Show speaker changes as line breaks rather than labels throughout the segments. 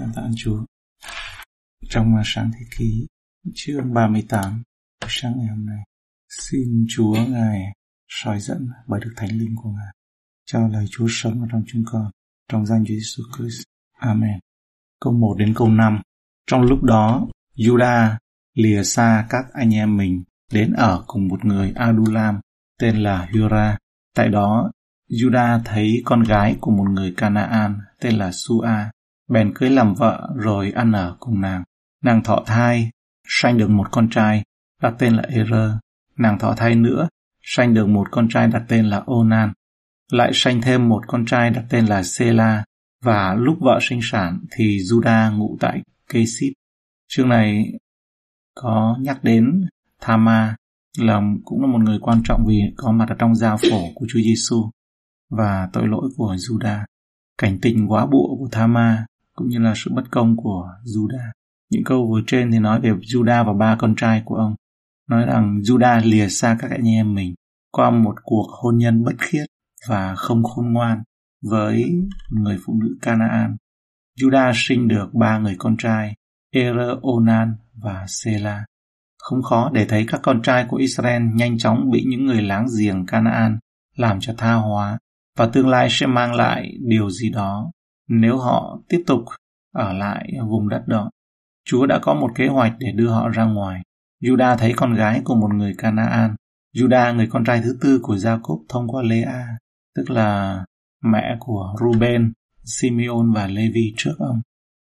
Cảm tạ Chúa. Trong à, sáng thế ký chương 38 sáng ngày hôm nay, xin Chúa Ngài soi dẫn bởi được thánh linh của Ngài cho lời Chúa sống ở trong chúng con trong danh Chúa Jesus Christ. Amen. Câu 1 đến câu 5 Trong lúc đó, Judah lìa xa các anh em mình đến ở cùng một người Adulam tên là Hura. Tại đó, Judah thấy con gái của một người Canaan tên là Sua, bèn cưới làm vợ rồi ăn ở cùng nàng. Nàng thọ thai, sanh được một con trai, đặt tên là Er. Nàng thọ thai nữa, sanh được một con trai đặt tên là Onan. Lại sanh thêm một con trai đặt tên là Sela, và lúc vợ sinh sản thì Judah ngụ tại Kesit. Chương này có nhắc đến Thama là cũng là một người quan trọng vì có mặt ở trong giao phổ của Chúa Giêsu và tội lỗi của Judah, cảnh tình quá bụa của Thama cũng như là sự bất công của Judah. Những câu vừa trên thì nói về Judah và ba con trai của ông. Nói rằng Judah lìa xa các anh em mình qua một cuộc hôn nhân bất khiết và không khôn ngoan với người phụ nữ Canaan. Judah sinh được ba người con trai, Er, Onan và Sela. Không khó để thấy các con trai của Israel nhanh chóng bị những người láng giềng Canaan làm cho tha hóa và tương lai sẽ mang lại điều gì đó nếu họ tiếp tục ở lại vùng đất đó. Chúa đã có một kế hoạch để đưa họ ra ngoài. Juda thấy con gái của một người Canaan. Juda người con trai thứ tư của Jacob thông qua Lea, tức là mẹ của Ruben, Simeon và Levi trước ông.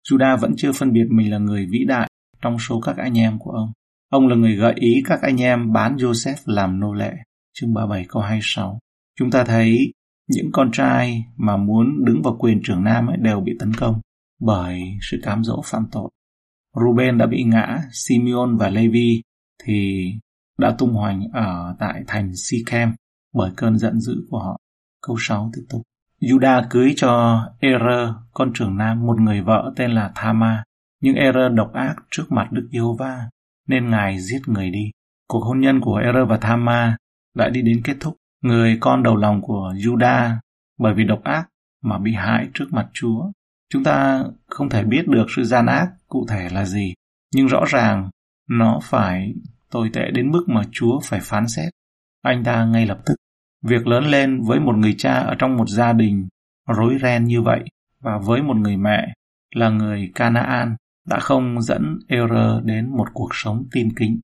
Juda vẫn chưa phân biệt mình là người vĩ đại trong số các anh em của ông. Ông là người gợi ý các anh em bán Joseph làm nô lệ. Chương 37 câu 26. Chúng ta thấy những con trai mà muốn đứng vào quyền trưởng nam ấy đều bị tấn công bởi sự cám dỗ phạm tội. Ruben đã bị ngã, Simeon và Levi thì đã tung hoành ở tại thành Sichem bởi cơn giận dữ của họ. Câu 6 tiếp tục. Judah cưới cho Er, con trưởng nam, một người vợ tên là Thama. Nhưng Er độc ác trước mặt Đức Giê-hô-va nên ngài giết người đi. Cuộc hôn nhân của Er và Thama đã đi đến kết thúc. Người con đầu lòng của Judah bởi vì độc ác mà bị hại trước mặt Chúa. Chúng ta không thể biết được sự gian ác cụ thể là gì, nhưng rõ ràng nó phải tồi tệ đến mức mà Chúa phải phán xét. Anh ta ngay lập tức. Việc lớn lên với một người cha ở trong một gia đình rối ren như vậy và với một người mẹ là người Canaan đã không dẫn Er đến một cuộc sống tin kính.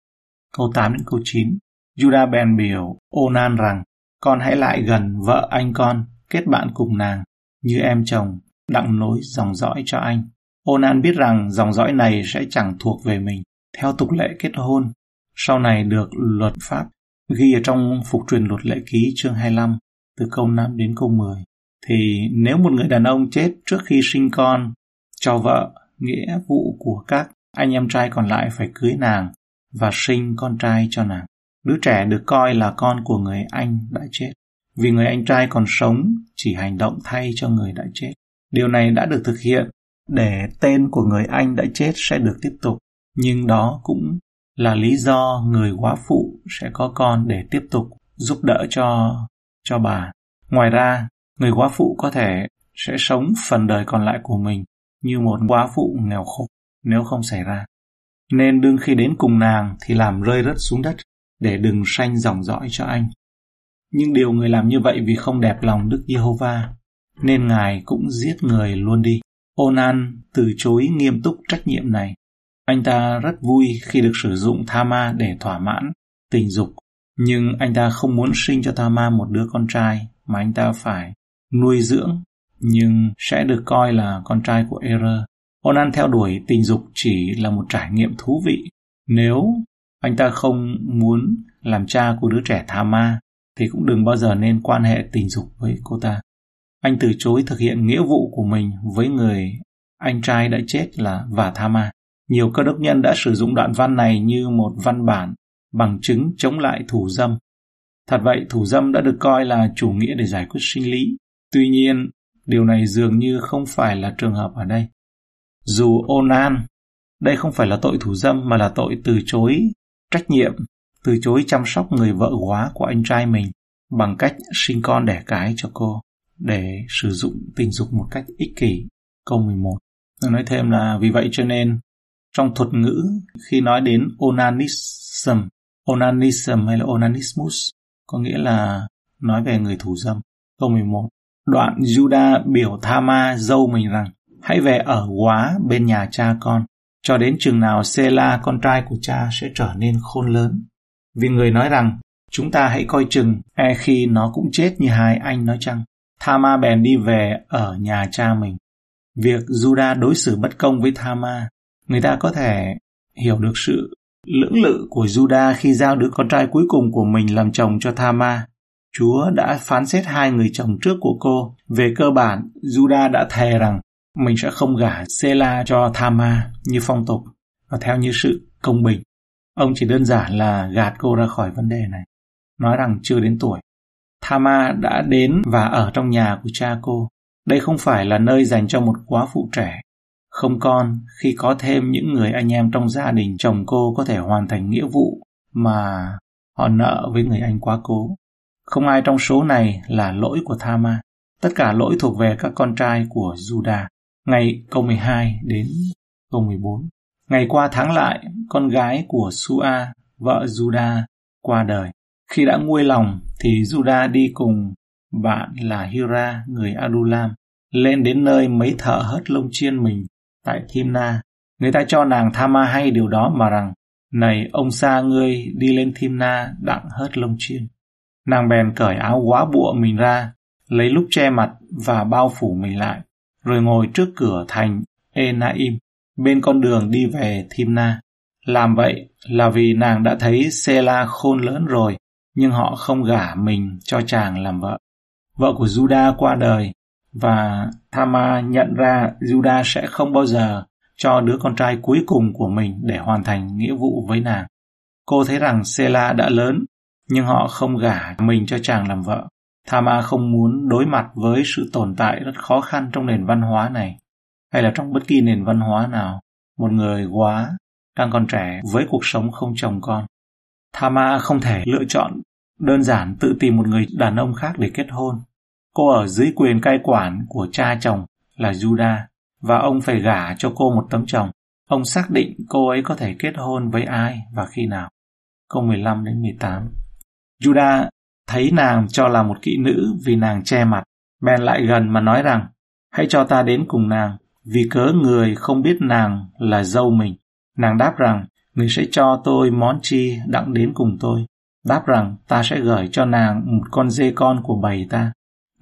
Câu 8 đến câu 9 Judah bèn biểu Onan rằng con hãy lại gần vợ anh con, kết bạn cùng nàng, như em chồng, đặng nối dòng dõi cho anh. Onan biết rằng dòng dõi này sẽ chẳng thuộc về mình, theo tục lệ kết hôn. Sau này được luật pháp ghi ở trong phục truyền luật lệ ký chương 25, từ câu 5 đến câu 10. Thì nếu một người đàn ông chết trước khi sinh con cho vợ, nghĩa vụ của các anh em trai còn lại phải cưới nàng và sinh con trai cho nàng. Đứa trẻ được coi là con của người anh đã chết, vì người anh trai còn sống chỉ hành động thay cho người đã chết. Điều này đã được thực hiện để tên của người anh đã chết sẽ được tiếp tục, nhưng đó cũng là lý do người quá phụ sẽ có con để tiếp tục giúp đỡ cho cho bà. Ngoài ra, người quá phụ có thể sẽ sống phần đời còn lại của mình như một quá phụ nghèo khổ nếu không xảy ra. Nên đương khi đến cùng nàng thì làm rơi rớt xuống đất để đừng sanh dòng dõi cho anh. Nhưng điều người làm như vậy vì không đẹp lòng Đức Giê-hô-va, nên Ngài cũng giết người luôn đi. Onan từ chối nghiêm túc trách nhiệm này. Anh ta rất vui khi được sử dụng Thama để thỏa mãn tình dục, nhưng anh ta không muốn sinh cho Thama một đứa con trai mà anh ta phải nuôi dưỡng, nhưng sẽ được coi là con trai của Er. Onan theo đuổi tình dục chỉ là một trải nghiệm thú vị nếu anh ta không muốn làm cha của đứa trẻ tha ma thì cũng đừng bao giờ nên quan hệ tình dục với cô ta. Anh từ chối thực hiện nghĩa vụ của mình với người anh trai đã chết là và tha ma. Nhiều cơ đốc nhân đã sử dụng đoạn văn này như một văn bản bằng chứng chống lại thủ dâm. Thật vậy, thủ dâm đã được coi là chủ nghĩa để giải quyết sinh lý. Tuy nhiên, điều này dường như không phải là trường hợp ở đây. Dù Onan, đây không phải là tội thủ dâm mà là tội từ chối trách nhiệm từ chối chăm sóc người vợ quá của anh trai mình bằng cách sinh con đẻ cái cho cô để sử dụng tình dục một cách ích kỷ. Câu 11 nói thêm là vì vậy cho nên trong thuật ngữ khi nói đến onanism, onanism hay là onanismus có nghĩa là nói về người thủ dâm. Câu 11. Đoạn Juda biểu Thama dâu mình rằng hãy về ở quá bên nhà cha con cho đến chừng nào Sela con trai của cha sẽ trở nên khôn lớn. Vì người nói rằng chúng ta hãy coi chừng e khi nó cũng chết như hai anh nói chăng. Thama bèn đi về ở nhà cha mình. Việc Juda đối xử bất công với Thama, người ta có thể hiểu được sự lưỡng lự của Juda khi giao đứa con trai cuối cùng của mình làm chồng cho Thama. Chúa đã phán xét hai người chồng trước của cô. Về cơ bản, Juda đã thề rằng mình sẽ không gả Sela cho Thama như phong tục và theo như sự công bình. Ông chỉ đơn giản là gạt cô ra khỏi vấn đề này, nói rằng chưa đến tuổi. Thama đã đến và ở trong nhà của cha cô. Đây không phải là nơi dành cho một quá phụ trẻ. Không con, khi có thêm những người anh em trong gia đình chồng cô có thể hoàn thành nghĩa vụ mà họ nợ với người anh quá cố. Không ai trong số này là lỗi của Thama. Tất cả lỗi thuộc về các con trai của Judah. Ngày câu 12 đến câu 14. Ngày qua tháng lại, con gái của Sua, vợ Juda qua đời. Khi đã nguôi lòng, thì Juda đi cùng bạn là Hira, người Adulam, lên đến nơi mấy thợ hớt lông chiên mình tại Thimna. Người ta cho nàng Thama hay điều đó mà rằng, này ông xa ngươi đi lên Thimna đặng hớt lông chiên. Nàng bèn cởi áo quá bụa mình ra, lấy lúc che mặt và bao phủ mình lại, rồi ngồi trước cửa thành Enaim, bên con đường đi về Thimna. Làm vậy là vì nàng đã thấy Sela khôn lớn rồi, nhưng họ không gả mình cho chàng làm vợ. Vợ của Juda qua đời, và Thama nhận ra Juda sẽ không bao giờ cho đứa con trai cuối cùng của mình để hoàn thành nghĩa vụ với nàng. Cô thấy rằng Sela đã lớn, nhưng họ không gả mình cho chàng làm vợ. Tama không muốn đối mặt với sự tồn tại rất khó khăn trong nền văn hóa này, hay là trong bất kỳ nền văn hóa nào, một người quá đang còn trẻ với cuộc sống không chồng con. Tama không thể lựa chọn đơn giản tự tìm một người đàn ông khác để kết hôn. Cô ở dưới quyền cai quản của cha chồng là Judah và ông phải gả cho cô một tấm chồng. Ông xác định cô ấy có thể kết hôn với ai và khi nào. Câu 15 đến 18 Judah thấy nàng cho là một kỵ nữ vì nàng che mặt, bèn lại gần mà nói rằng, hãy cho ta đến cùng nàng, vì cớ người không biết nàng là dâu mình. Nàng đáp rằng, người sẽ cho tôi món chi đặng đến cùng tôi. Đáp rằng, ta sẽ gửi cho nàng một con dê con của bầy ta.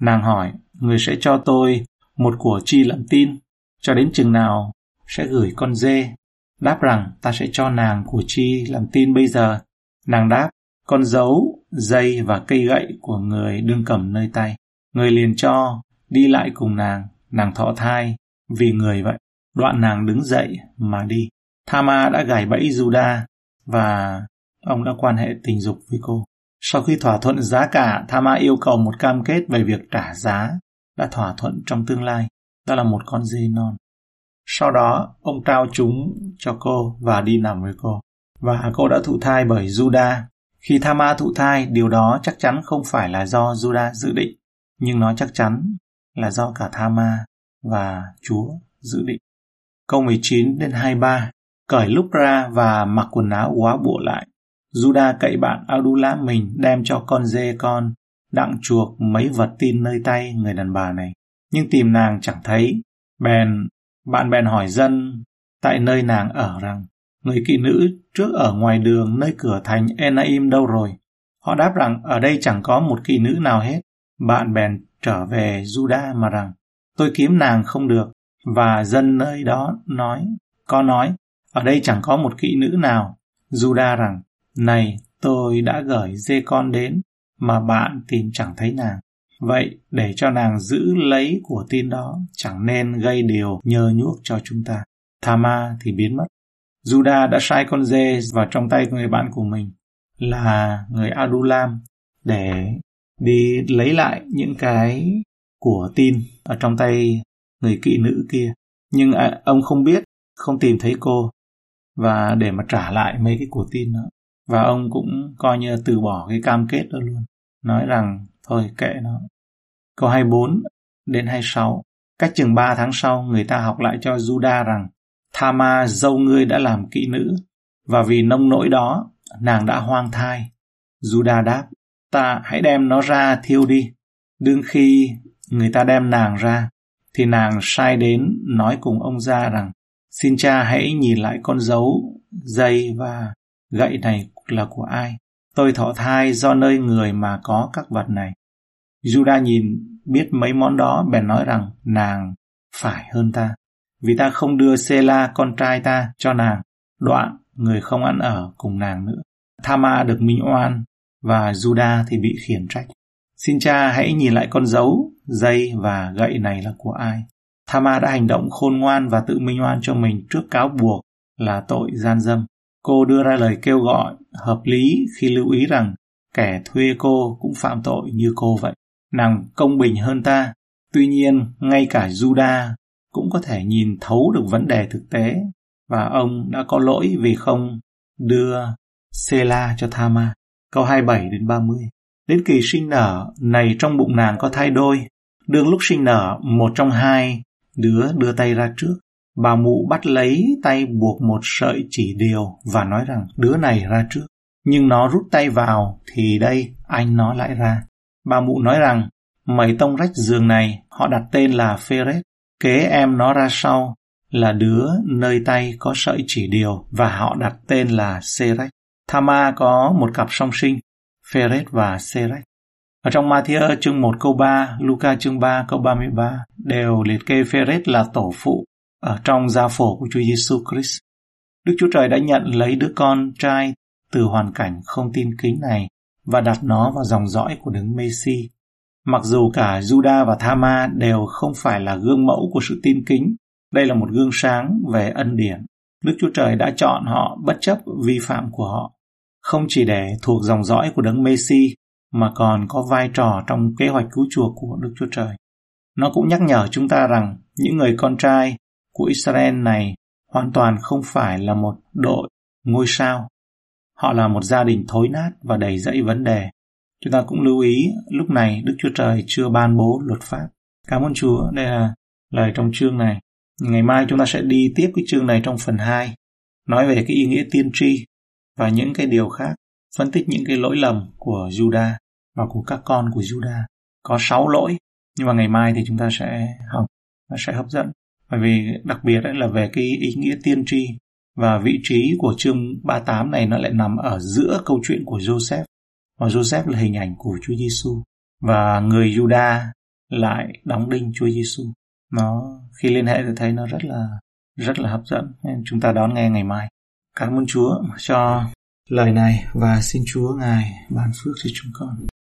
Nàng hỏi, người sẽ cho tôi một của chi làm tin, cho đến chừng nào sẽ gửi con dê. Đáp rằng, ta sẽ cho nàng của chi làm tin bây giờ. Nàng đáp, con dấu, dây và cây gậy của người đương cầm nơi tay. Người liền cho, đi lại cùng nàng, nàng thọ thai, vì người vậy. Đoạn nàng đứng dậy mà đi. Thama đã gài bẫy Juda và ông đã quan hệ tình dục với cô. Sau khi thỏa thuận giá cả, Thama yêu cầu một cam kết về việc trả giá đã thỏa thuận trong tương lai. Đó là một con dê non. Sau đó, ông trao chúng cho cô và đi nằm với cô. Và cô đã thụ thai bởi Juda. Khi Thama thụ thai, điều đó chắc chắn không phải là do Juda dự định, nhưng nó chắc chắn là do cả Thama và Chúa dự định. Câu 19 đến 23 Cởi lúc ra và mặc quần áo quá bộ lại. Juda cậy bạn Adula mình đem cho con dê con, đặng chuộc mấy vật tin nơi tay người đàn bà này. Nhưng tìm nàng chẳng thấy. Bèn, bạn bèn hỏi dân tại nơi nàng ở rằng, người kỵ nữ trước ở ngoài đường nơi cửa thành Enaim đâu rồi? Họ đáp rằng ở đây chẳng có một kỵ nữ nào hết. Bạn bèn trở về Juda mà rằng, tôi kiếm nàng không được. Và dân nơi đó nói, có nói, ở đây chẳng có một kỵ nữ nào. Juda rằng, này, tôi đã gửi dê con đến, mà bạn tìm chẳng thấy nàng. Vậy, để cho nàng giữ lấy của tin đó, chẳng nên gây điều nhơ nhuốc cho chúng ta. Thama thì biến mất. Juda đã sai con dê vào trong tay người bạn của mình, là người Adulam, để đi lấy lại những cái của tin ở trong tay người kỵ nữ kia. Nhưng à, ông không biết, không tìm thấy cô, và để mà trả lại mấy cái của tin đó và ông cũng coi như từ bỏ cái cam kết đó luôn nói rằng thôi kệ nó. Câu 24 đến 26 Cách chừng ba tháng sau, người ta học lại cho Juda rằng Thama dâu ngươi đã làm kỹ nữ, và vì nông nỗi đó, nàng đã hoang thai. Juda đáp, ta hãy đem nó ra thiêu đi. Đương khi người ta đem nàng ra, thì nàng sai đến nói cùng ông gia rằng, xin cha hãy nhìn lại con dấu, dây và gậy này là của ai. Tôi thọ thai do nơi người mà có các vật này. Juda nhìn biết mấy món đó bèn nói rằng nàng phải hơn ta. Vì ta không đưa Sela con trai ta cho nàng, đoạn người không ăn ở cùng nàng nữa. Thama được minh oan và Juda thì bị khiển trách. Xin cha hãy nhìn lại con dấu, dây và gậy này là của ai. Thama đã hành động khôn ngoan và tự minh oan cho mình trước cáo buộc là tội gian dâm. Cô đưa ra lời kêu gọi hợp lý khi lưu ý rằng kẻ thuê cô cũng phạm tội như cô vậy. Nàng công bình hơn ta. Tuy nhiên, ngay cả Juda cũng có thể nhìn thấu được vấn đề thực tế và ông đã có lỗi vì không đưa Sela cho Thama. Câu 27 đến 30. Đến kỳ sinh nở này trong bụng nàng có thai đôi. Đương lúc sinh nở, một trong hai đứa đưa tay ra trước. Bà mụ bắt lấy tay buộc một sợi chỉ điều và nói rằng đứa này ra trước. Nhưng nó rút tay vào thì đây anh nó lại ra. Bà mụ nói rằng mày tông rách giường này họ đặt tên là Ferret Kế em nó ra sau là đứa nơi tay có sợi chỉ điều và họ đặt tên là Serech. Thama có một cặp song sinh, Phêrết và Serech. Ở trong Matthew chương 1 câu 3, Luca chương 3 câu 33 đều liệt kê Phêrết là tổ phụ ở trong gia phổ của Chúa Giêsu Christ. Đức Chúa Trời đã nhận lấy đứa con trai từ hoàn cảnh không tin kính này và đặt nó vào dòng dõi của đấng Messi. Mặc dù cả Juda và Thama đều không phải là gương mẫu của sự tin kính, đây là một gương sáng về ân điển. Đức Chúa Trời đã chọn họ bất chấp vi phạm của họ, không chỉ để thuộc dòng dõi của đấng Messi mà còn có vai trò trong kế hoạch cứu chuộc của Đức Chúa Trời. Nó cũng nhắc nhở chúng ta rằng những người con trai của Israel này hoàn toàn không phải là một đội ngôi sao. Họ là một gia đình thối nát và đầy dẫy vấn đề. Chúng ta cũng lưu ý lúc này Đức Chúa Trời chưa ban bố luật pháp. Cảm ơn Chúa, đây là lời trong chương này. Ngày mai chúng ta sẽ đi tiếp cái chương này trong phần 2, nói về cái ý nghĩa tiên tri và những cái điều khác, phân tích những cái lỗi lầm của Judah và của các con của Judah. Có 6 lỗi, nhưng mà ngày mai thì chúng ta sẽ học, nó sẽ hấp dẫn. Bởi vì đặc biệt ấy là về cái ý nghĩa tiên tri và vị trí của chương 38 này nó lại nằm ở giữa câu chuyện của Joseph. Và Joseph là hình ảnh của Chúa Giêsu và người Juda lại đóng đinh Chúa Giêsu. Nó, khi liên hệ thì thấy nó rất là rất là hấp dẫn nên chúng ta đón nghe ngày mai. Cảm ơn Chúa cho lời này và xin Chúa ngài ban phước cho chúng con.